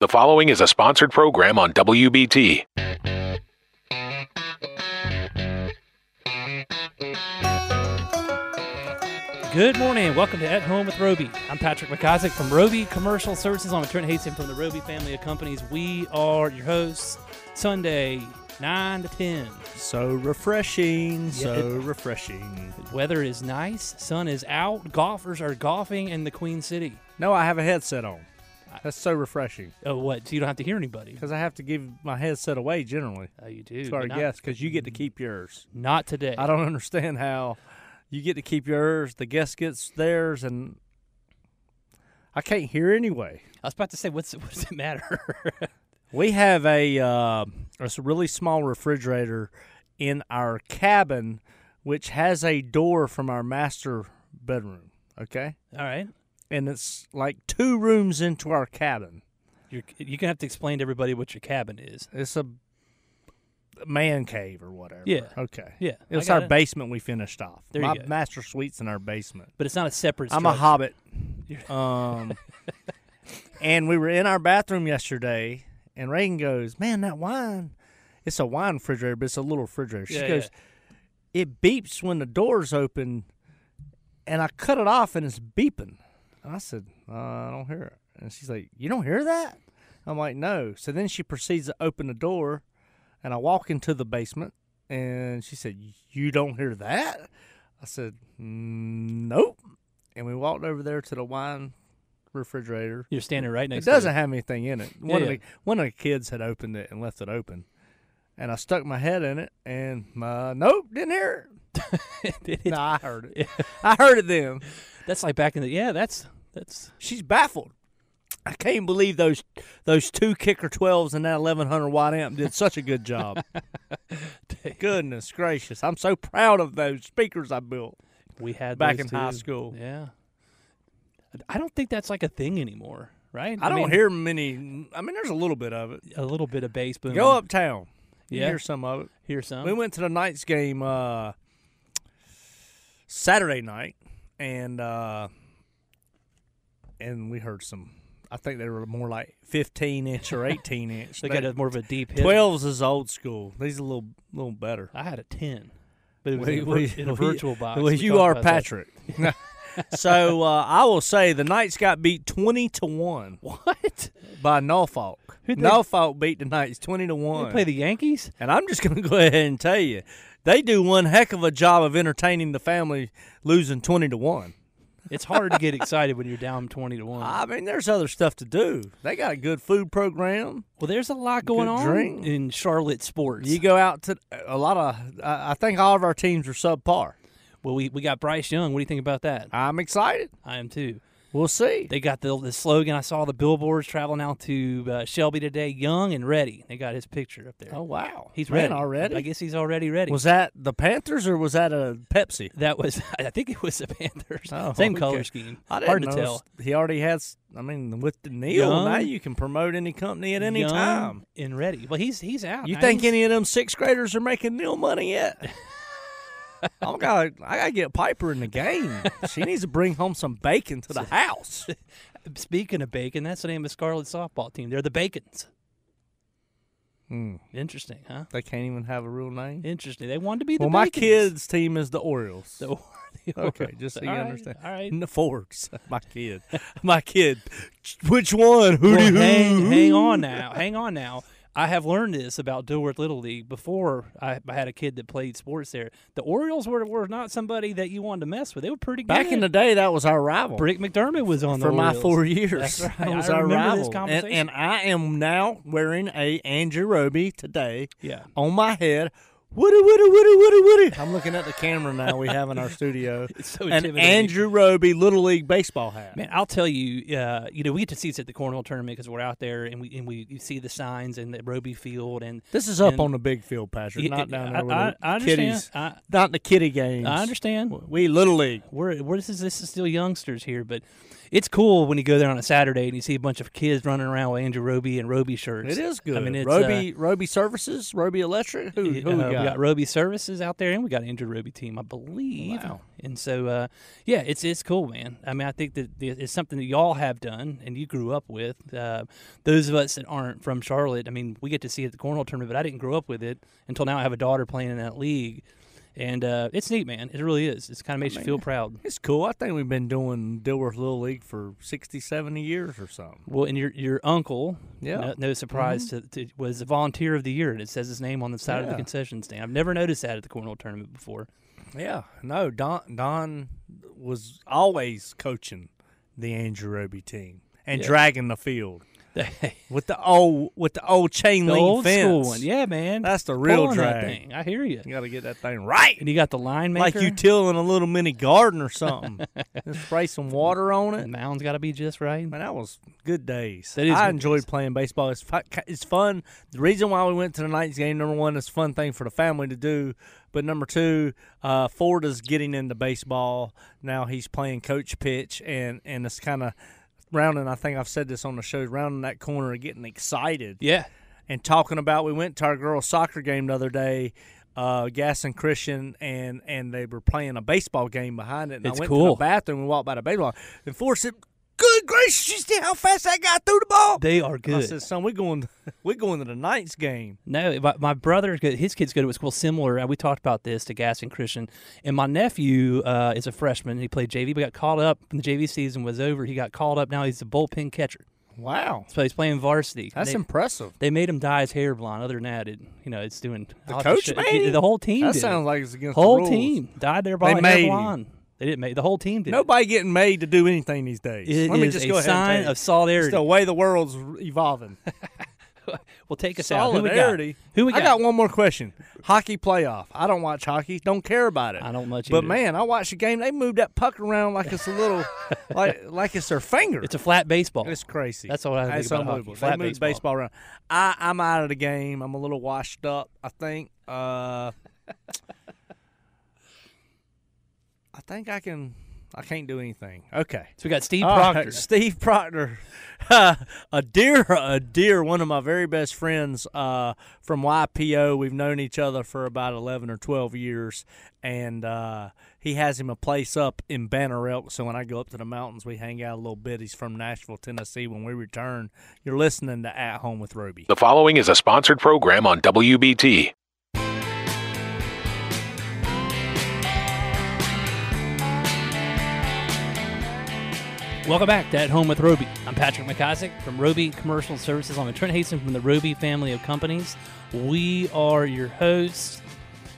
The following is a sponsored program on WBT. Good morning. Welcome to At Home with Roby. I'm Patrick McIsaac from Roby Commercial Services. I'm Trent Hastings from the Roby family of companies. We are your hosts. Sunday, 9 to 10. So refreshing, Yeah, so it- refreshing. Weather is nice. Sun is out. Golfers are golfing in the Queen City. No, I have a headset on. That's so refreshing Oh, what? So you don't have to hear anybody. because I have to give my headset away generally Oh, you do. to our but not, guests because you get to keep yours. Not today. I don't understand how you get to keep yours, the guest gets theirs, and I can't hear anyway. I was about to say, what's what does it matter? We have a uh, it's a really small refrigerator in our cabin, which has a door from our master bedroom. Okay, All right. And it's like two rooms into our cabin. You're, you're going to have to explain to everybody what your cabin is. It's a man cave or whatever. Yeah. Okay. Yeah. It's our it. basement we finished off. There you My master suite's in our basement. But it's not a separate I'm a hobbit. Um, and we were in our bathroom yesterday, and Reagan goes, "Man, that wine! It's a wine refrigerator, but it's a little refrigerator." She Yeah, goes, "It beeps when the door's open," and I cut it off, and it's beeping. And I said, uh, "I don't hear it." And she's like, "You don't hear that?" I'm like, "No." So then she proceeds to open the door, and I walk into the basement, and she said, "You don't hear that?" I said, "Nope." And we walked over there to the wine refrigerator. You're standing right next It to doesn't have anything in it. One Yeah, of the one of the kids had opened it and left it open, and I stuck my head in it, and nope, didn't hear it. it. no, I heard it. I heard it then. That's like back in the yeah. That's that's She's baffled. I can't believe those those two kicker twelves and that eleven hundred watt amp did such a good job. Goodness gracious, I'm so proud of those speakers I built. we had Back in high school. Yeah, I don't think that's like a thing anymore, right? I don't mean, hear many. I mean, there's a little bit of it. a little bit of bass boom. Go uptown. You Yeah. hear some of it. hear some. We went to the Knights game uh, Saturday night, and uh, and we heard some. I think they were more like 15 inch or 18 inch. they got a, more of a deep hit. 12s is old school. These are a little little better. I had a ten, but it was We- in, a, we- in a we- virtual box. Well, We you are. Patrick. so uh, I will say the Knights got beat 20 to one What? by Norfolk. They- Norfolk beat the Knights 20 to They one. play the Yankees. And I'm just going to go ahead and tell you, they do one heck of a job of entertaining the family losing 20 to 1. It's hard to get excited when you're down twenty to one. I mean, there's other stuff to do. They got a good food program. well, there's a lot going on drink. in Charlotte sports. You go out to a lot of, I think all of our teams are subpar. Well, we we got Bryce Young. What do you think about that? I'm excited. I am too. We'll see. They got the, the slogan. I saw the billboards traveling out to uh, Shelby today. Young and ready. They got his picture up there. Oh, wow. he's Man, ready already. I guess he's already ready. Was that the Panthers or was that a Pepsi? that was? I think it was the Panthers. Oh, Same okay. color scheme. I didn't Hard to tell. He already has. I mean, with the Neil, Young. now you can promote any company at any Young time. and ready. Well, he's he's out. You now. think He's- any of them sixth graders are making NIL money yet? I'm gotta, I gotta get Piper in the game. She needs to bring home some bacon to the house. Speaking of bacon, that's the name of Scarlet softball team. They're the Bacons. Hmm. Interesting, huh? They can't even have a real name. Interesting. They wanted to be the Well, my Bacons. kids' team is the Orioles. The, the Okay, just so you All right, understand. All right. the Fords. My kid. My kid. Which one? Who Well, do hang, hang on now. Hang on now. I have learned this about Dilworth Little League before I, I had a kid that played sports there. The Orioles were, were not somebody that you wanted to mess with. They were pretty good. Back in the day, that was our rival. Brick McDermott was on for the my Orioles. four years. That's right. That was I our remember rival. this And, and I am now wearing a Andrew Roby today Yeah. on my head. Woody, woody, woody, woody, woody. I'm looking at the camera now we have in our studio. It's so An. Andrew Roby Little League baseball hat. Man, I'll tell you, uh, you know, we get to see this at the Cornhole tournament because we're out there and we and we you see the signs in the Roby Field and This is up and- on the big field, Patrick, Yeah, not down I- there where I, the I kiddies, I, not the kiddie games. I understand. We Little League. We're, we're this is this is still youngsters here, but it's cool when you go there on a Saturday and you see a bunch of kids running around with Andrew Roby and Roby shirts. It is good. I mean, it's Roby Roby Services, Roby Electric. Who, uh, who uh, got? we got Roby Services out there, and we got an Andrew Roby team, I believe. Wow. And so, uh, yeah, it's it's cool, man. I mean, I think that it's something that y'all have done and you grew up with. Uh, those of us that aren't from Charlotte, I mean, we get to see it at the cornhole tournament, but I didn't grow up with it until now. I have a daughter playing in that league, and uh, it's neat, man. It really is. It kind of makes you feel proud. It's cool. I think we've been doing Dilworth Little League for 60, 70 years or something. Well, and your your uncle, Yeah. Mm-hmm. no, no surprise, to, to, was a volunteer of the year, and it says his name on the side of the concession stand. I've never noticed that at the cornhole tournament before. Yeah, no, Don Don was always coaching the Andrew Roby team and Yeah. dragging the field with the old with the old chain link old fence. school one, yeah, man. That's the real Pulling drag. thing. I hear you. You got to get that thing right, And you got the line maker. like you tilling a little mini garden or something. Just spray some water on it. the mound's got to be just right. Man, that was good days. That is I enjoyed days. playing baseball. It's fu- it's fun. The reason why we went to the Knights game, number one, it's a fun thing for the family to do. But number two, uh, Ford is getting into baseball now. He's playing coach pitch, and and it's kind of rounding. I think I've said this on the show, rounding that corner, and getting excited Yeah, and talking about. We went to our girls' soccer game the other day. Uh, Gaston Christian and and they were playing a baseball game behind it. And It's I went to cool. the bathroom and walked by the baseball. And said, "Good gracious, you see how fast that guy threw the ball?" they are good. I good. said, "Son, we going we going to the Knights game." No, my, my brother, his kids go to a school similar. We talked about this to Gaston Christian, and my nephew uh, is a freshman. He played JV, but got called up when the JV season was over. He got called up. Now he's a bullpen catcher, Wow, so he's playing varsity. that's they, impressive. they made him dye his hair blonde. Other than that, it, you know, it's doing The I'll have to coach show- made the whole team. That did sounds it. like it's against whole the rules. team dyed their They ball hair made him. They didn't make the whole team did. Nobody getting made to do anything these days. It Let me is just a go ahead sign and tell you. of solidarity. It's the way the world's evolving. Well, take us out. Who we got? Solidarity. Who we I got? one more question. Hockey playoff. I don't watch hockey. Don't care about it. I don't much. Either. But either. man, I watched the game. They moved that puck around like it's a little, like like it's their finger. it's a flat baseball. It's crazy. That's what I think It's about hockey. Flat they moved baseball. baseball around. I I'm out of the game. I'm a little washed up. I think. Uh, I think I can. I can't do anything. Okay. So we got Steve All right, Proctor. Steve Proctor, a dear, a dear, one of my very best friends uh, from YPO. We've known each other for about eleven or twelve years, and uh, he has him a place up in Banner Elk. So when I go up to the mountains, we hang out a little bit. He's from Nashville, Tennessee. When we return, you're listening to At Home with Roby. The following is a sponsored program on WBT. Welcome back to At Home with Roby. I'm Patrick McIsaac from Roby Commercial Services. I'm Trent Haston from the Roby family of companies. We are your hosts.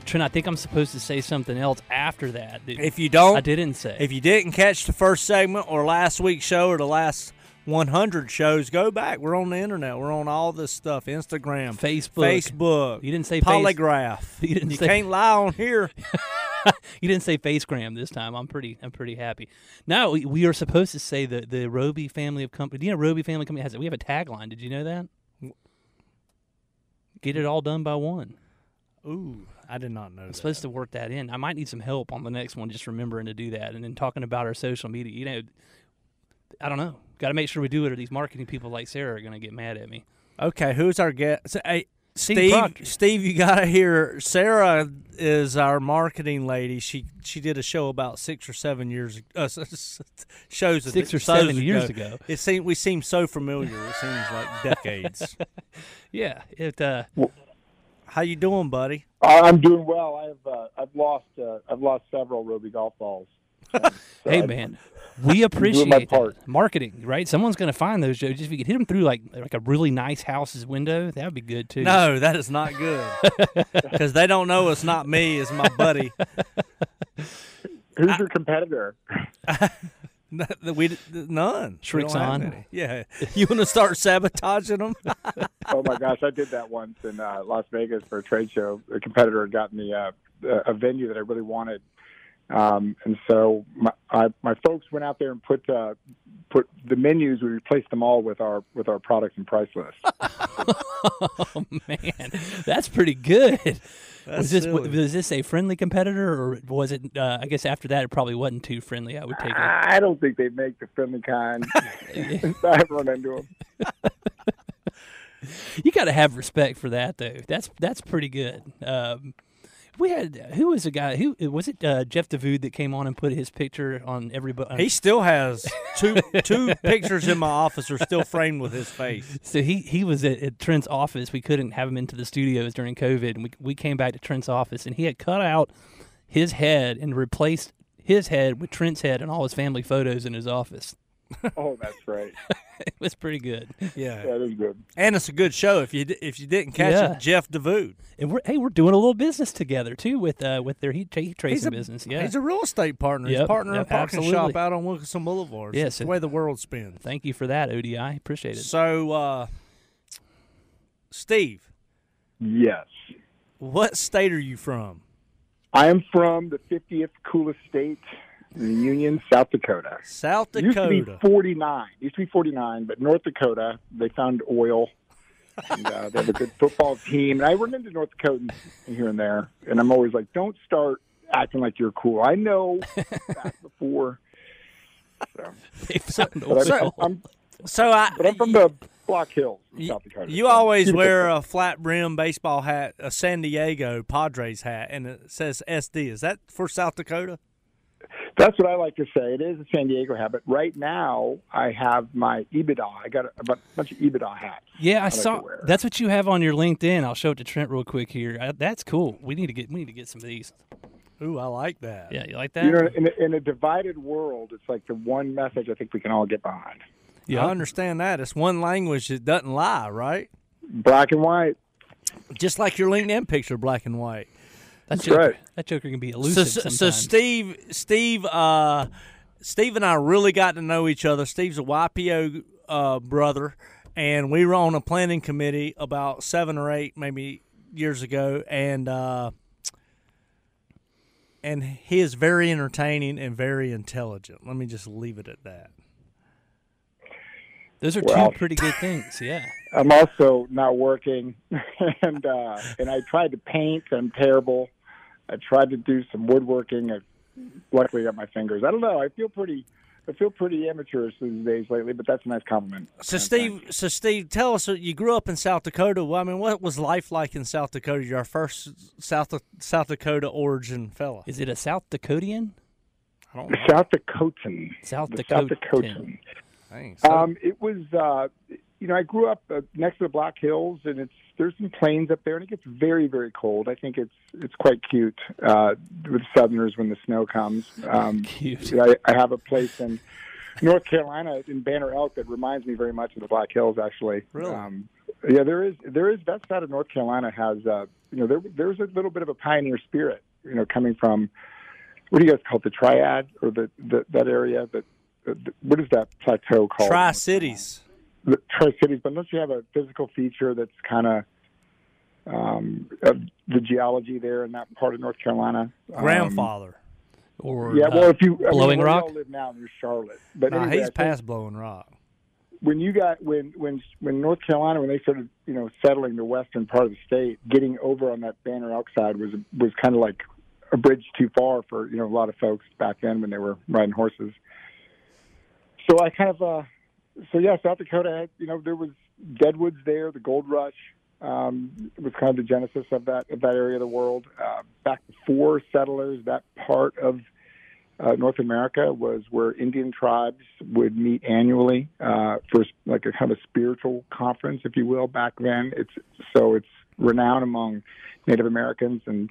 Trent, I think I'm supposed to say something else after that. If you don't, I didn't say. If you didn't catch the first segment or last week's show or the last 100 shows, go back. We're on the internet. We're on all this stuff Instagram, Facebook. Facebook. You didn't say face- polygraph. You didn't you say- can't lie on here. you didn't say facegram this time. I'm pretty. I'm pretty happy. Now we, we are supposed to say the the Roby family of company. Do you know Roby family company has? It? We have a tagline. Did you know that? Get it all done by one. Ooh, I did not know I'm that. supposed to work that in. I might need some help on the next one, just remembering to do that, and then talking about our social media. You know, I don't know. Got to make sure we do it, or these marketing people like Sarah are going to get mad at me. Okay, who's our guest? Hey, Steve Steve, you gotta hear. Sarah is our marketing lady. She she did a show about six or seven years uh, shows Six or shows seven years ago. It seemed we seem so familiar. It seems like decades. Yeah, it. Uh, How you doing, buddy? I- I'm doing well. I've uh, I've lost uh, I've lost several Roby golf balls. Um, so hey I- man, we appreciate my that. part. marketing, right? Someone's going to find those jokes. If you could hit them through like like a really nice house's window, that would be good too. No, that is not good. Because they don't know it's not me, it's my buddy. Who's your competitor? We none. We Shriek's don't on. Yeah, you want to start sabotaging them? oh my gosh, I did that once in uh, Las Vegas for a trade show. A competitor had gotten me uh, a venue that I really wanted, um, and so my I, my folks went out there and put uh, put the menus. We replaced them all with our with our products and price list. oh man, that's pretty good. was this silly. was this a friendly competitor, or was it? Uh, I guess after that, it probably wasn't too friendly. I would take it. I don't think they make the friendly kind. I haven't run into them. You got to have respect for that, though. That's that's pretty good. Um, We had who was the guy? Who was it? Uh, Jeff Devood that came on and put his picture on everybody. He still has two two pictures in my office are still framed with his face. So he he was at, at Trent's office. We couldn't have him into the studios during COVID, and we we came back to Trent's office, and he had cut out his head and replaced his head with Trent's head and all his family photos in his office. Oh, that's right. It was pretty good. Yeah, That is good. and it's a good show. If you if you didn't catch Yeah. it, Jeff Devood. And we're hey, we're doing a little business together too with uh with their heat, heat tracing He's a business. Yeah, he's a real estate partner. He's Yep, partner in a parking absolutely. shop out on Wilkinson Boulevard. Yes, it's the way the world spins. Thank you for that, ODI. Appreciate it. So, uh, Steve, Yes. what state are you from? I am from the 50th coolest state in the Union, South Dakota. South It used to be Dakota. 49. It used to be 49, but North Dakota, they found oil. And uh, they have a good football team. And I run into North Dakotans here and there, and I'm always like, don't start acting like you're cool. I know back before. So, They found but, oil. I'm, So I, but I'm from the Black Hills, in South Dakota. you always wear a flat brim baseball hat, a San Diego Padres hat, and it says SD. Is that for South Dakota? That's what I like to say. It is a San Diego habit. right now I have my EBITDA. I got a, a bunch of EBITDA hats. Yeah, I like saw. wear. That's what you have on your LinkedIn. I'll show it to Trent real quick here. Uh, that's cool. We need to get. We need to get some of these. Ooh, I like that. Yeah, you like that? You know, in a, in a divided world, it's like the one message I think we can all get behind: yeah. I understand that. It's one language that doesn't lie, right? black and white. Just like your LinkedIn picture, black and white. That That's joker, right. that joker can be elusive. so, so. Steve, Steve, uh, Steve and I really got to know each other. Steve's a YPO uh, brother, and we were on a planning committee about seven or eight, maybe years ago, and uh, and he is very entertaining and very intelligent. Let me just leave it at that. Those are Well- two pretty good things. Yeah. I'm also not working, and uh, and I tried to paint. I'm terrible. I tried to do some woodworking. I luckily got my fingers. I don't know. I feel pretty. I feel pretty amateurish these days lately, but that's a nice compliment. So Steve, so Steve, tell us. uh, You grew up in South Dakota. Well, I mean, what was life like in South Dakota? You're our first South South Dakota origin fella. Is it a South Dakotian? I don't The South Dakotan. South the South Dakotan. Dakotan. Dang, so- Um, it was, uh, you know, I grew up uh, next to the Black Hills, and it's there's some plains up there, and it gets very, very cold. I think it's it's quite cute uh, with Southerners when the snow comes. Um, Cute. I, I have a place in North Carolina in Banner Elk that reminds me very much of the Black Hills. Actually, Really? Um, yeah, there is there is that side of North Carolina has uh, you know there there's a little bit of a pioneer spirit, you know, coming from what do you guys call it, the Triad or the, the that area that. What is that plateau called? Tri Cities. The Tri Cities, but don't you have a physical feature that's kind of um, of the geology there in that part of North Carolina? Um, Grandfather. Or yeah, uh, well, if you I mean, Blowing Rock? live now near Charlotte, but nah, anyway, he's past Blowing Rock. when you got when when when North Carolina when they started you know settling the western part of the state, getting over on that Banner Elk side was was kind of like a bridge too far for you know a lot of folks back then when they were riding horses. So I kind of uh, so yeah, South Dakota had you know there was deadwoods there, the gold rush um, was kind of the genesis of that of that area of the world. Uh, back before settlers, that part of uh, North America was where Indian tribes would meet annually uh, for like a kind of spiritual conference, if you will. Back then, it's so it's renowned among Native Americans, and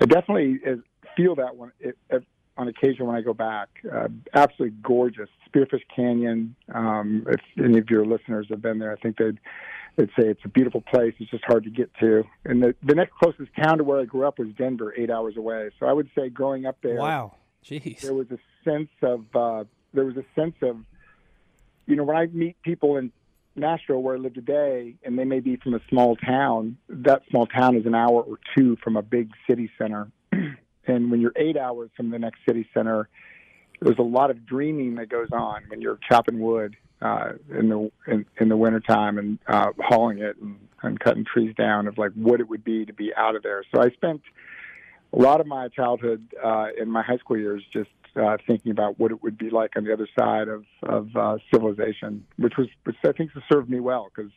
I definitely uh, feel that one it, it, on occasion when I go back. Uh, absolutely gorgeous, Spearfish Canyon. Um, if any of your listeners have been there, I think they'd they'd say it's a beautiful place. It's just hard to get to. And the the next closest town to where I grew up was Denver, eight hours away. So I would say growing up there Wow. Jeez. there was a sense of uh, there was a sense of you know when I meet people in Nashville where I live today and they may be from a small town that small town is an hour or two from a big city center and when you're eight hours from the next city center there's a lot of dreaming that goes on when you're chopping wood uh, in the in, in the wintertime and uh, hauling it and, and cutting trees down of like what it would be to be out of there. So I spent a lot of my childhood uh, in my high school years just uh, thinking about what it would be like on the other side of of uh, civilization, which was which I think served me well because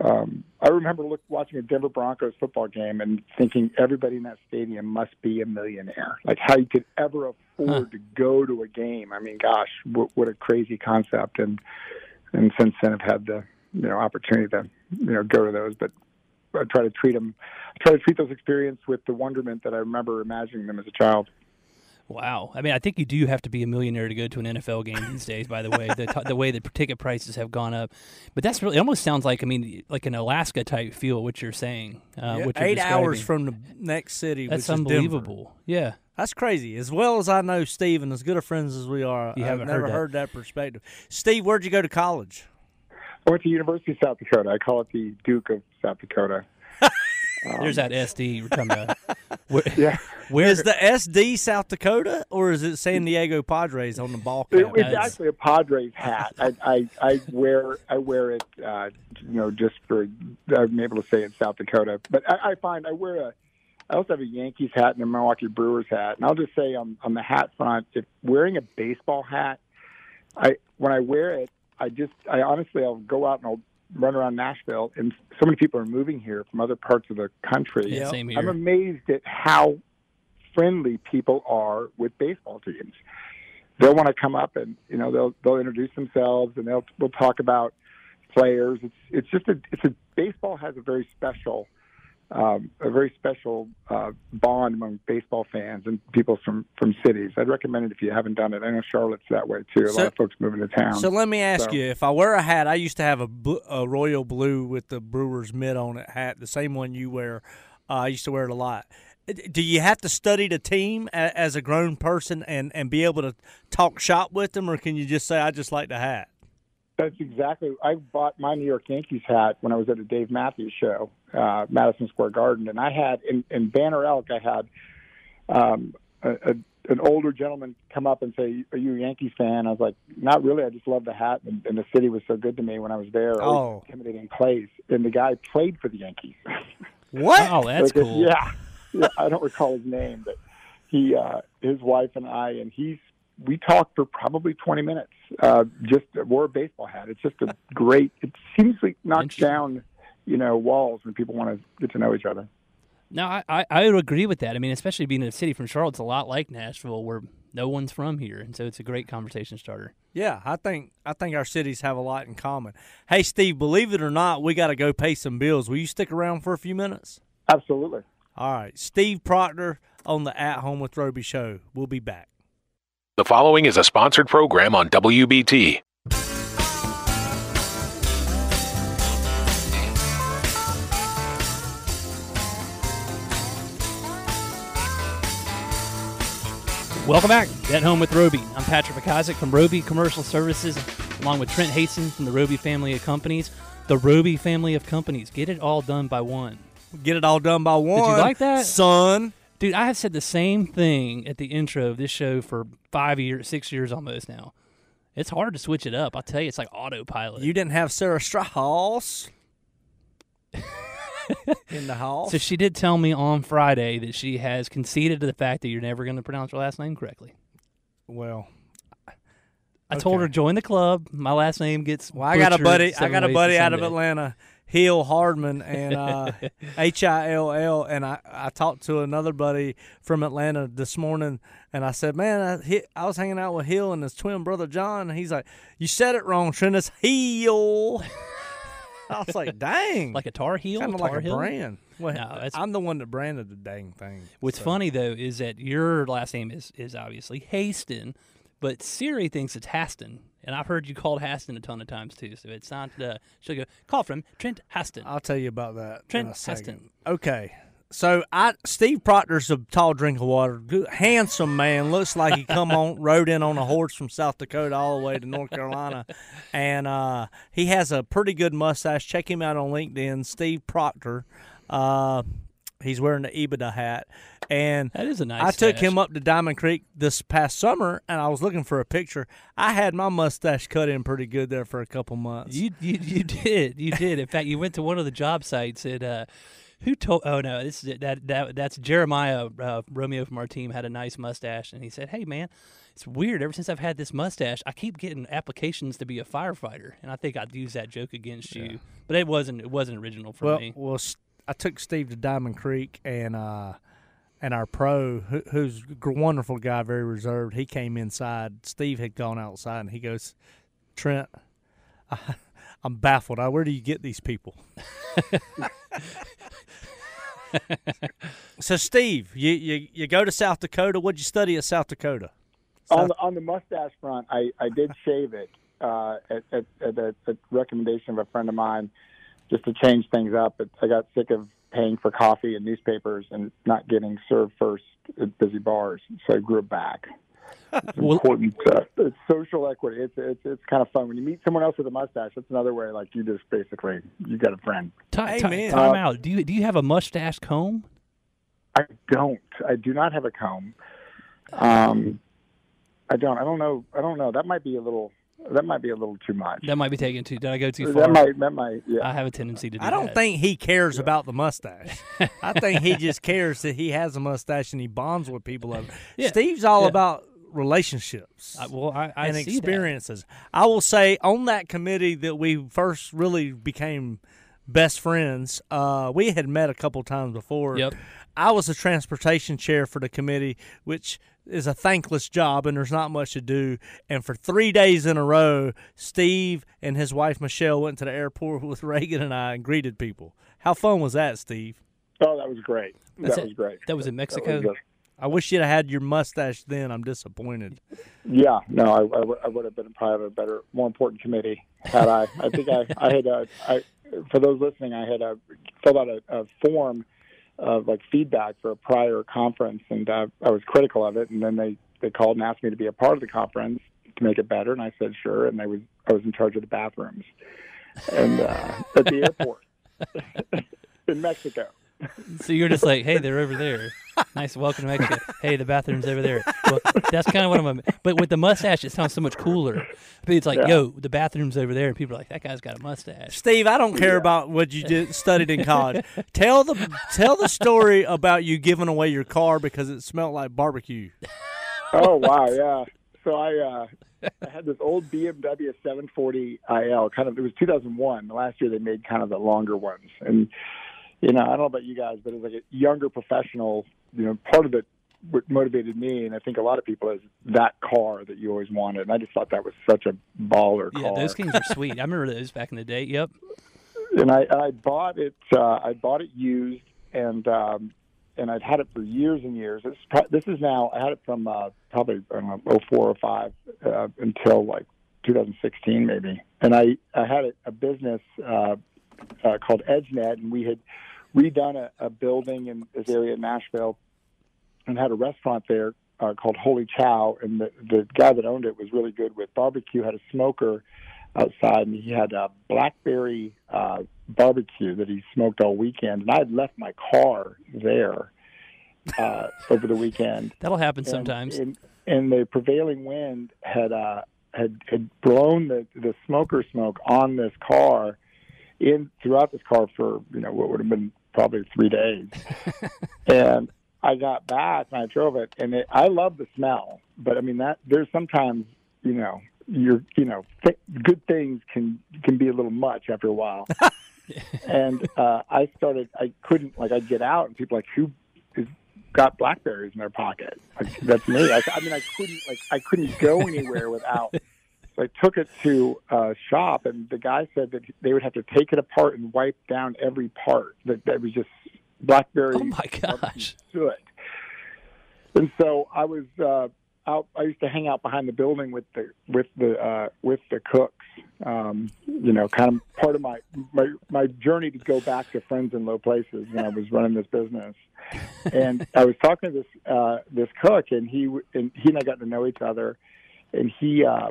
um, I remember look, watching a Denver Broncos football game and thinking everybody in that stadium must be a millionaire. Like how you could ever afford Huh. to go to a game. I mean, gosh, what, what a crazy concept. And and since then, I've had the you know opportunity to you know go to those, but I try to treat them, I try to treat those experiences with the wonderment that I remember imagining them as a child. Wow. I mean, I think you do have to be a millionaire to go to an NFL game these days. By the way, the t- the way the ticket prices have gone up, but that's really it almost sounds like I mean like an Alaska type feel. What you're saying, uh, Yeah, what you're eight hours from the next city. That's which is unbelievable. Yeah. That's crazy. As well as I know Steve, and as good of friends as we are, You I've haven't never heard that. heard that perspective. Steve, where'd you go to college? I went to University of South Dakota. I call it the Duke of South Dakota. There's that SD we're talking about. Where, Yeah. where Is the SD South Dakota or is it San Diego Padres on the ball It, cap? it's That's- actually a Padres hat. I, I I wear I wear it, uh, you know, just for I'm able to say it's South Dakota. But I, I find I wear a. I also have a Yankees hat and a Milwaukee Brewers hat. And I'll just say on on the hat front, if wearing a baseball hat, I when I wear it, I just I honestly I'll go out and I'll run around Nashville, and so many people are moving here from other parts of the country. yeah, same here. I'm amazed at how friendly people are with baseball teams. They'll want to come up and you know they'll they'll introduce themselves and they'll we'll talk about players. It's it's just a it's a baseball has a very special um, a very special uh, bond among baseball fans and people from from cities. I'd recommend it if you haven't done it. I know Charlotte's that way too. A So- lot of folks moving to town. So let me ask So- you: If I wear a hat, I used to have a, a royal blue with the Brewers mid on it hat, the same one you wear. Uh, I used to wear it a lot. Uh, Do you have to study the team as a grown person and, and be able to talk shop with them, or can you just say, "I just like the hat"? That's exactly. I bought my New York Yankees hat when I was at a Dave Matthews show, uh, Madison Square Garden, and I had in, in Banner Elk. I had um, a, a, an older gentleman come up and say, "Are you a Yankees fan?" I was like, "Not really. I just love the hat, and, and the city was so good to me when I was there. Oh. Intimidating plays." And the guy played for the Yankees. What? oh, that's Like, cool. Yeah, yeah. I don't recall his name, but he, uh, his wife and I, and he's. We talked for probably 20 minutes. Uh, just wore a baseball hat. It's just a great. It seems like knocks down, you know, walls when people want to get to know each other. No, I, I, I would agree with that. I mean, especially being in a city from Charlotte's a lot like Nashville, where no one's from here, and so it's a great conversation starter. Yeah, I think I think our cities have a lot in common. Hey, Steve, believe it or not, we got to go pay some bills. Will you stick around for a few minutes? Absolutely. All right, Steve Proctor on the At Home with Roby show. We'll be back. The following is a sponsored program on WBT. Welcome back. At home with Roby. I'm Patrick McIsaac from Roby Commercial Services, along with Trent Hastings from the Roby family of companies. The Roby family of companies. Get it all done by one. Get it all done by one. like that? son? Dude, I have said the same thing at the intro of this show for five years, six years almost now. It's hard to switch it up. I'll tell you, it's like autopilot. You didn't have Sarah Strauss in the house. so she did tell me on Friday that she has conceded to the fact that you're never going to pronounce your last name correctly. well, I told Okay. her join the club. My last name gets. well, I got a buddy. I got a buddy out of Atlanta, Hill Hardman, and uh, H I L L. And I, I talked to another buddy from Atlanta this morning, and I said, "Man, I, hit, I was hanging out with Hill and his twin brother John." And he's like, "You said it wrong, Trent. It's Hill." I was like, "Dang." like a Tar Heel. kind of like a Heel? brand. Well, No, I'm the one that branded the dang thing. What's so. funny though is that your last name is is obviously Haston, but Siri thinks it's Haston, and I've heard you called Haston a ton of times too. So it's not. Uh, she'll go call from Trent Haston. I'll tell you about that Trent in a second. Heston. Okay. So I Steve Proctor's a tall drink of water, good, handsome man. Looks like he come on rode in on a horse from South Dakota all the way to North Carolina, and uh, he has a pretty good mustache. Check him out on LinkedIn, Steve Proctor. Uh, he's wearing the EBITDA hat, and that is a nice. I took stash. him up to Diamond Creek this past summer, and I was looking for a picture. I had my mustache cut in pretty good there for a couple months. You, you you did you did. In fact, you went to one of the job sites at uh, Who told? Oh no, this is that that that's Jeremiah uh, Romeo from our team had a nice mustache, and he said, "Hey man, it's weird. Ever since I've had this mustache, I keep getting applications to be a firefighter, and I think I'd use that joke against you. But it wasn't it wasn't original for well, me. well, I took Steve to Diamond Creek and uh, and our pro, who, who's a wonderful guy, very reserved. He came inside. Steve had gone outside, and he goes, "Trent, I, I'm baffled. I, where do you get these people?" so, Steve, you, you you go to South Dakota. What'd you study at South Dakota? on the on the mustache front, I, I did shave it uh, at, at, at the recommendation of a friend of mine, just to change things up. But I got sick of paying for coffee and newspapers and not getting served first at busy bars, so I grew it back. It's Well- important. Uh, it's social equity. It's it's it's kind of fun when you meet someone else with a mustache. That's another way. Like you just basically you got a friend. Ti- Hey, ti- man. time Uh, out. Do you do you have a mustache comb? I don't. I do not have a comb. Um, I don't. I don't know. I don't know. That might be a little. That might be a little too much. That might be taken too. Did I go too far? That might. That might. Yeah. I have a tendency to do I don't that. think he cares about the mustache. I think he just cares that he has a mustache and he bonds with people. Of Yeah. Steve's all Yeah. about relationships I, well, I, I and see that. experiences. I will say on that committee that we first really became best friends. Uh, we had met a couple times before. Yep. I was the transportation chair for the committee, which is a thankless job and there's not much to do. And for three days in a row, Steve and his wife Michelle went to the airport with Reagan and I and greeted people. How fun was that, Steve? Oh, that was great. That's that it. was great. That was in Mexico. was, I wish you'd have had your mustache then. I'm disappointed. yeah, no, I, I, would- have been part of a better, more important committee had I. I think I, I had. Uh, I, for those listening, I had uh, filled out a, a form of like feedback for a prior conference, and uh, I was critical of it. And then they they called and asked me to be a part of the conference to make it better, and I said sure. And I was I was in charge of the bathrooms, and uh, at the airport in Mexico. So you're just like, hey, they're over there. Nice, welcome to Mexico. Hey, the bathroom's over there. Well, that's kind of what I'm. But with the mustache, it sounds so much cooler. I mean, it's like, Yeah. yo, the bathroom's over there, and people are like, that guy's got a mustache. Steve, I don't care about what you did, studied in college. tell the tell the story about you giving away your car because it smelled like barbecue. Oh wow, yeah. So I uh, I had this old BMW 740 IL. Kind of, it was 2001. The last year they made kind of the longer ones, and you know, I don't know about you guys, but as like a younger professional, you know, part of it what motivated me, and I think a lot of people, is that car that you always wanted. And I just thought that was such a baller Yeah, car. those things are sweet. I remember those back in the day. Yep. and I I bought it uh, I bought it used and um, and I'd had it for years and years. It's pro- this is now I had it from uh, probably I don't know 04 or 05 uh, until like 2016 maybe. And I I had a, a business uh, uh, called EdgeNet and we had redone a, a building in this area in Nashville and had a restaurant there uh, called Holy Chow and the the guy that owned it was really good with barbecue had a smoker outside, and he had a blackberry uh, barbecue that he smoked all weekend. And I had left my car there uh, over the weekend. That'll happen And- sometimes. And, and the prevailing wind had uh, had had blown the the smoker smoke on this car in throughout this car for you know what would have been probably three days. and I got back and I drove it, and it, I love the smell. But I mean that there's sometimes you know you're you know th- good things can can be a little much after a while. and uh, I started I couldn't like I'd get out and people like who is got blackberries in their pocket. Like, that's me. I, I mean I couldn't like I couldn't go anywhere without. So I took it to a shop, and the guy said that they would have to take it apart and wipe down every part. That that was just blackberry Oh my gosh. soot. And so I was uh, out. I used to hang out behind the building with the with the uh, with the cooks. Um, you know, kind of part of my, my my journey to go back to friends in low places when I was running this business. And I was talking to this uh, this cook, and he and he and I got to know each other. And he uh,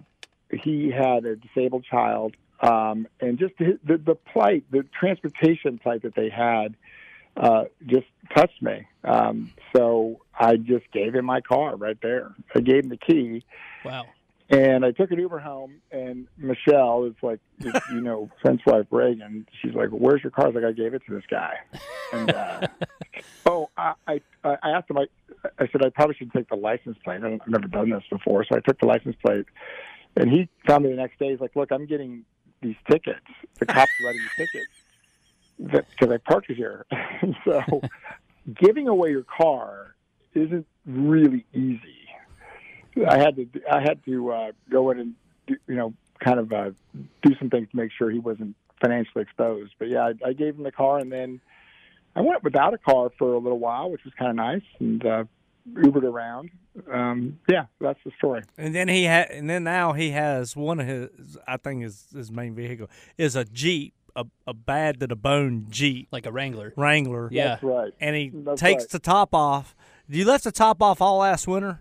he had a disabled child, um, and just the, the the plight, the transportation plight that they had uh, just touched me. Um, so I just gave him my car right there. I gave him the key, Wow. And I took an Uber home, and Michelle is like, you, know, French wife Reagan. She's like, "Where's your car?" I like, "I gave it to this guy." And uh, oh, I, I I asked him. I I said I probably should take the license plate. I've never done this before, so I took the license plate. And he found me the next day. He's like, "Look, I'm getting these tickets. The cops are writing me tickets because I parked here." So, giving away your car isn't really easy. I had to I had to uh, go in and do, you know kind of uh, do some things to make sure he wasn't financially exposed. But yeah, I, I gave him the car, and then I went without a car for a little while, which was kind of nice, and uh, Ubered around. Um, yeah, that's the story. And then he had, and then now he has one of his, I think his his main vehicle is a Jeep, a, a bad to the bone Jeep like a Wrangler. Wrangler. Yeah. That's right. And he That's takes right. the top off. You left the top off all last winter.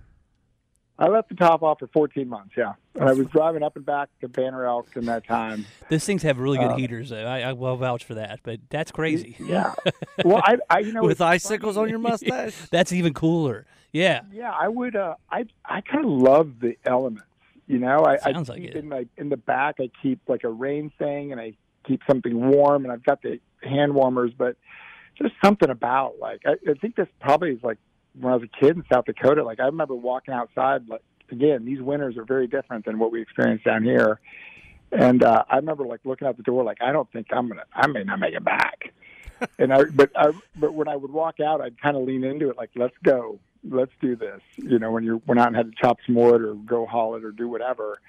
I left the top off for 14 months. Yeah, and I was driving up and back to Banner Elk in that time. Those things have really good Uh, heaters, though. I, I will vouch for that. But that's crazy. Yeah. well, I, I you know With it's funny. icicles on your mustache. That's even cooler. Yeah. Yeah, I would. Uh, I I kind of love the elements. You know, I, Sounds I like keep it. in my in the back. I keep like a rain thing, and I keep something warm, and I've got the hand warmers. But just something about like I, I think this probably is like when I was a kid in South Dakota. Like I remember walking outside. Like again, these winters are very different than what we experience down here. And uh, I remember like looking out the door, like I don't think I'm gonna, I may not make it back. and I, but I, but when I would walk out, I'd kind of lean into it, like let's go, let's do this. You know, when you're went out and had to chop some wood or go haul it or do whatever.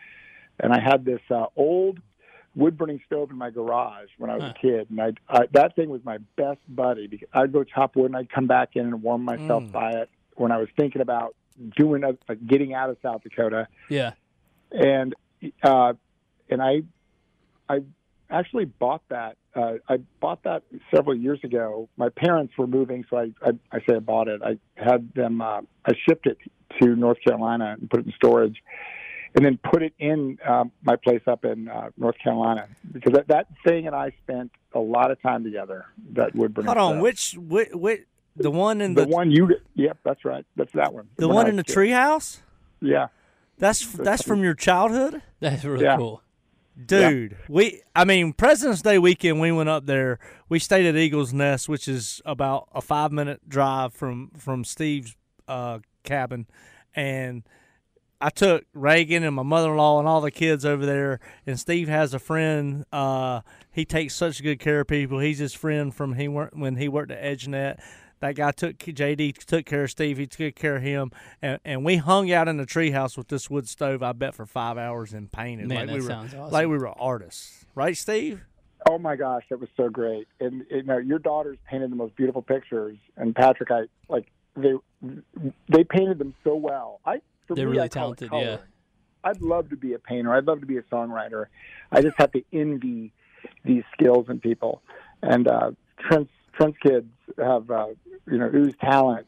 And I had this uh, old wood burning stove in my garage when I was Huh. a kid, and I, I that thing was my best buddy because I'd go chop wood and I'd come back in and warm myself Mm. by it when I was thinking about doing a, like getting out of South Dakota Yeah. and uh, and I I actually bought that. Uh, I bought that several years ago. My parents were moving, so I I, I say I bought it. I had them. Uh, I shipped it to North Carolina and put it in storage, and then put it in um, my place up in uh, North Carolina because that, that thing and I spent a lot of time together. That wood burning. Hold on, stove. which which, which the one in the, the, one you? Yep, that's right. That's that one. the When one I in the was a treehouse? Yeah. That's that's from your childhood, That's really Yeah. cool. dude. We, I mean, President's Day weekend, we went up there. We stayed at Eagles Nest, which is about a five minute drive from from Steve's uh, cabin, and I took Reagan and my mother in law and all the kids over there. And Steve has a friend. Uh, he takes such good care of people. He's his friend from he worked when he worked at EdgeNet. That guy took JD took care of Steve. He took care of him, and, and we hung out in the treehouse with this wood stove. I bet for five hours and painted Man, like that we were sounds awesome. like we were artists, right, Steve? Oh my gosh, that was so great! And you know, your daughters painted the most beautiful pictures, and Patrick, I like they they painted them so well. I for They're me, really I call it talented, yeah. I'd love to be a painter. I'd love to be a songwriter. I just have to envy these skills in people. And uh, Trent's Trent's kids have uh, you know ooze talent,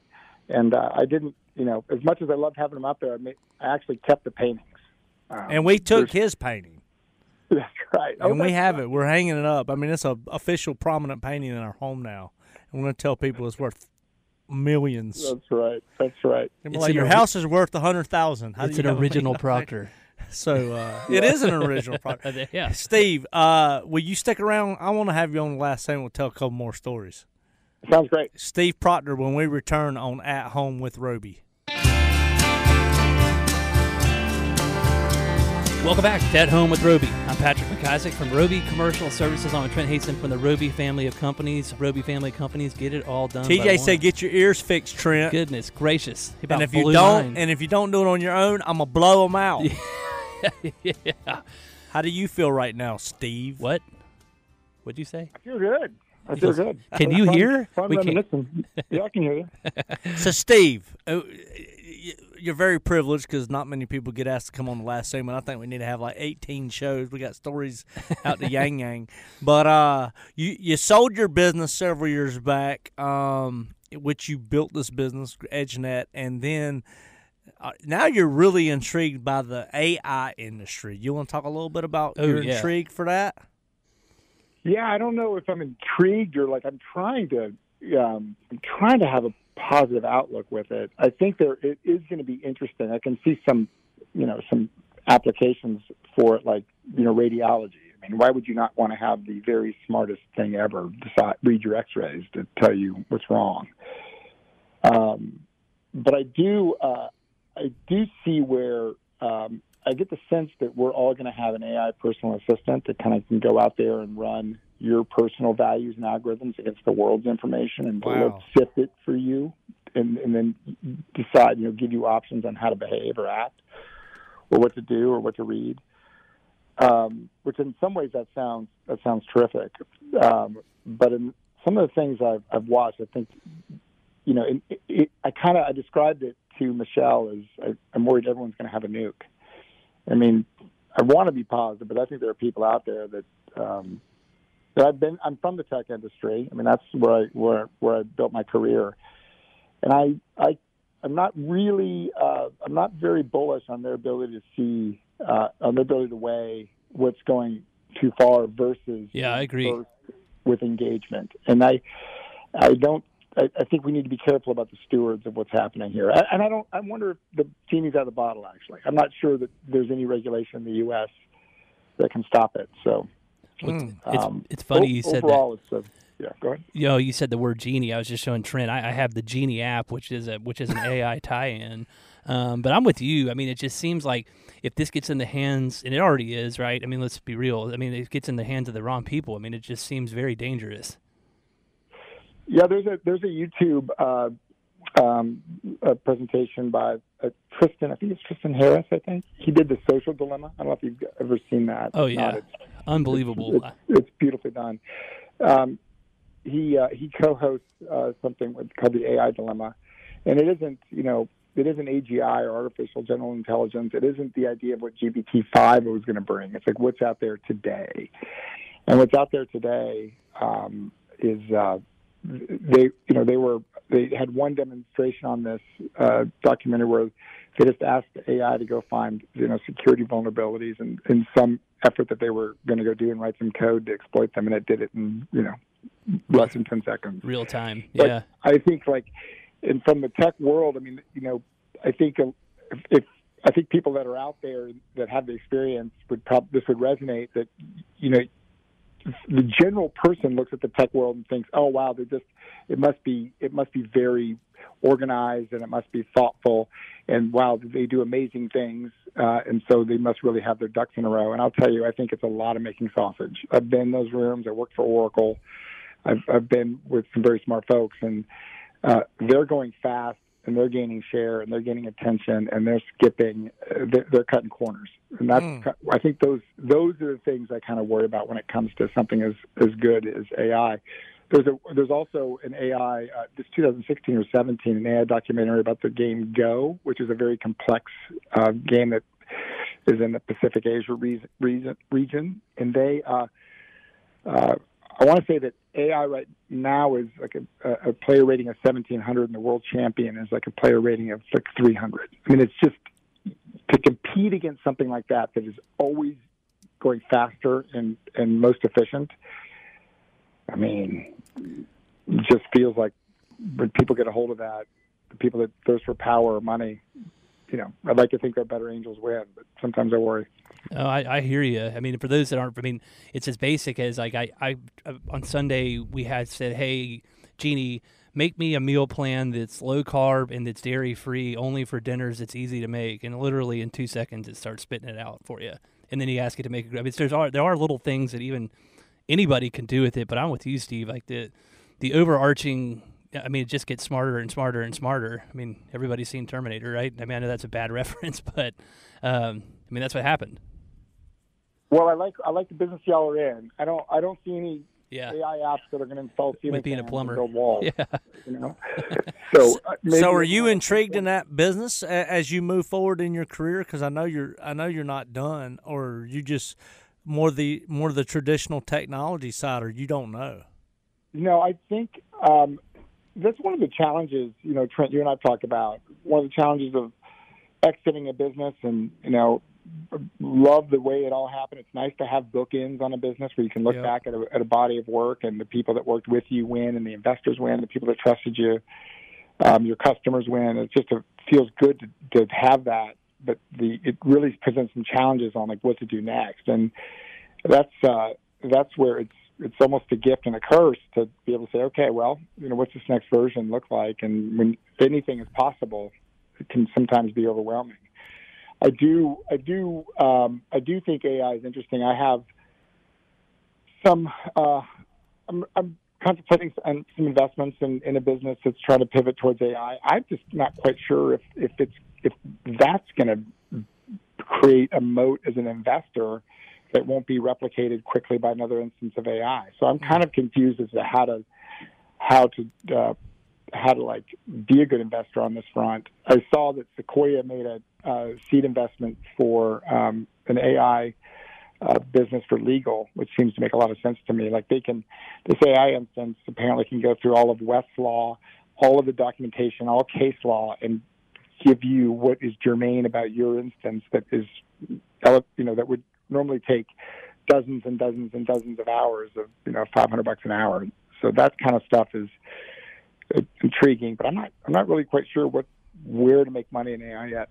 and uh, I didn't you know as much as I loved having them up there, I, ma- I actually kept the paintings. Um, And we took his painting, That's right. Oh, and we that's have it. We're hanging it up. I mean, it's a official prominent painting in our home now. And we're going to tell people it's worth millions. That's right. That's right. It's like, your ori- house is worth a hundred thousand. It's an original Proctor. So uh, it is an original product. yeah. Steve, uh, will you stick around? I want to have you on the last segment. We'll tell a couple more stories. Sounds great. Steve Proctor when we return on At Home with Roby. Welcome back to At Home with Roby. I'm Patrick McIsaac from Roby Commercial Services. I'm Trent Haston from the Roby family of companies. Roby family of companies get it all done. by TJ said, one. "Get your ears fixed, Trent." Goodness gracious. He and if you don't, mine. and if you don't do it on your own, I'm gonna blow them out. yeah. How do you feel right now, Steve? What? What'd you say? I feel good. I feel good. "Can you fun- hear? Fun We can't- Yeah, I can hear you. So, Steve, uh, y- you're very privileged because not many people get asked to come on the last segment. I think we need to have like 18 shows. We got stories out the yang yang. But uh, you you sold your business several years back, um, which you built this business, EdgeNet, and then. Uh, now you're really intrigued by the AI industry. You want to talk a little bit about Oh, your yeah. intrigue for that? Yeah, I don't know if I'm intrigued or like I'm trying to. Um, trying to have a positive outlook with it. I think there it is going to be interesting. I can see some, you know, some applications for it, like you know radiology. I mean, why would you not want to have the very smartest thing ever decide, read your X-rays to tell you what's wrong? Um, but I do, uh, I do see where um, I get the sense that we're all going to have an AI personal assistant that kind of can go out there and run your personal values and algorithms against the world's information and Wow. sift it for you, and, and then decide, you know, give you options on how to behave or act, or what to do or what to read. Um, which in some ways that sounds that sounds terrific, um, but in some of the things I've, I've watched, I think you know, it, it, I kind of I described it to Michelle as I, I'm worried everyone's going to have a nuke. I mean, I want to be positive, but I think there are people out there that um, that I've been. I'm from the tech industry. I mean, that's where I where where I built my career, and I I I'm not really uh, I'm not very bullish on their ability to see uh, on their ability to weigh what's going too far versus Yeah, I agree. with engagement, and I I don't. I, I think we need to be careful about the stewards of what's happening here. I, and I don't. I wonder if the genie's out of the bottle. Actually, I'm not sure that there's any regulation in the U.S. that can stop it. So Well, it's, um, it's funny o- you said that. it's a, yeah. Go ahead. know, you said the word genie. I was just showing Trent. I, I have the genie app, which is a which is an AI tie-in. Um, but I'm with you. I mean, it just seems like if this gets in the hands, and it already is, right? I mean, let's be real. I mean, it gets in the hands of the wrong people. I mean, it just seems very dangerous. Yeah, there's a there's a YouTube uh, um, a presentation by uh, Tristan. I think it's Tristan Harris. I think he did the Social Dilemma. I don't know if you've ever seen that. Oh yeah, it's- unbelievable. It's, it's beautifully done. Um, he uh, he co-hosts uh, something with, called the AI Dilemma, and it isn't you know it isn't AGI or artificial general intelligence. It isn't the idea of what GPT five was going to bring. It's like what's out there today, and what's out there today um, is uh, they you know they were they had one demonstration on this uh, documentary where they just asked AI to go find you know security vulnerabilities and in some effort that they were going to go do and write some code to exploit them, and it did it in you know less than ten seconds. Real time. But Yeah. I think like, and from the tech world, I mean, you know, I think uh, if, if I think people that are out there that have the experience would probably this would resonate that you know the general person looks at the tech world and thinks, oh wow, they're just it must be it must be very organized and it must be thoughtful and wow they do amazing things uh, and so they must really have their ducks in a row and I'll tell you I think it's a lot of making sausage. I've been in those rooms. I worked for Oracle. I've I've been with some very smart folks and uh, they're going fast and they're gaining share and they're gaining attention and they're skipping uh, they're, they're cutting corners and that's Mm. I think those those are the things I kind of worry about when it comes to something as as good as AI. There's a there's also an AI uh, this 2016 or 17 an AI documentary about the game Go, which is a very complex uh, game that is in the Pacific Asia region, region, region and they uh, uh, I want to say that AI right now is like a, a player rating of 1700 and the world champion is like a player rating of like 300. I mean, it's just to compete against something like that that is always going faster and, and most efficient. I mean, just feels like when people get a hold of that, the people that thirst for power or money, you know, I'd like to think our better angels win, but sometimes I worry. Oh, I, I hear you. I mean, for those that aren't, I mean, it's as basic as like I, I uh, on Sunday we had said, hey, Jeannie, make me a meal plan that's low carb and that's dairy free, only for dinners. It's easy to make, and literally in two seconds it starts spitting it out for you. And then you ask it to make. I mean, there's are there are little things that even anybody can do with it. But I'm with you, Steve. Like the the overarching. I mean, it just gets smarter and smarter and smarter. I mean, everybody's seen Terminator, right? I mean, I know that's a bad reference, but um, I mean, that's what happened. Well, I like I like the business y'all are in. I don't I don't see any Yeah. AI apps that are going to install ceiling being a plumber. build walls. Yeah. You know. So uh, maybe So, are you intrigued in that business as you move forward in your career? Because I know you're, I know you're not done, or you just more the more the traditional technology side, or you don't know. No, I think um, that's one of the challenges. You know, Trent, you and I've talked about one of the challenges of exiting a business, and you know, love the way it all happened. It's nice to have bookends on a business where you can look Yeah. back at a, at a body of work, and the people that worked with you win, and the investors win, the people that trusted you, um, your customers win. It just a, feels good to, to have that. but the it really presents some challenges on like what to do next, and that's uh, that's where it's it's almost a gift and a curse to be able to say, okay, well, you know, what's this next version look like? And when anything is possible, it can sometimes be overwhelming. I do, I do, um, I do think AI is interesting. I have some, uh, I'm, I'm contemplating some investments in, in a business that's trying to pivot towards AI. I'm just not quite sure if, if it's if that's going to create a moat as an investor that won't be replicated quickly by another instance of AI. So I'm kind of confused as to how to how to uh, how to like be a good investor on this front. I saw that Sequoia made a uh, seed investment for um, an AI uh, business for legal, which seems to make a lot of sense to me. Like they can, this AI instance apparently can go through all of Westlaw, all of the documentation, all case law, and give you what is germane about your instance that is, you know, that would normally take dozens and dozens and dozens of hours of, you know, 500 bucks an hour. So that kind of stuff is uh, intriguing, but I'm not, I'm not really quite sure what, where to make money in AI yet.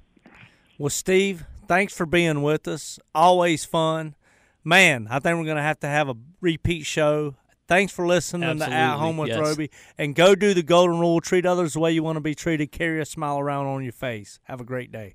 Well, Steve, thanks for being with us. Always fun. Man, I think we're going to have to have a repeat show. Thanks for listening Absolutely, to At Home with yes. Roby. And go do the golden rule. Treat others the way you want to be treated. Carry a smile around on your face. Have a great day.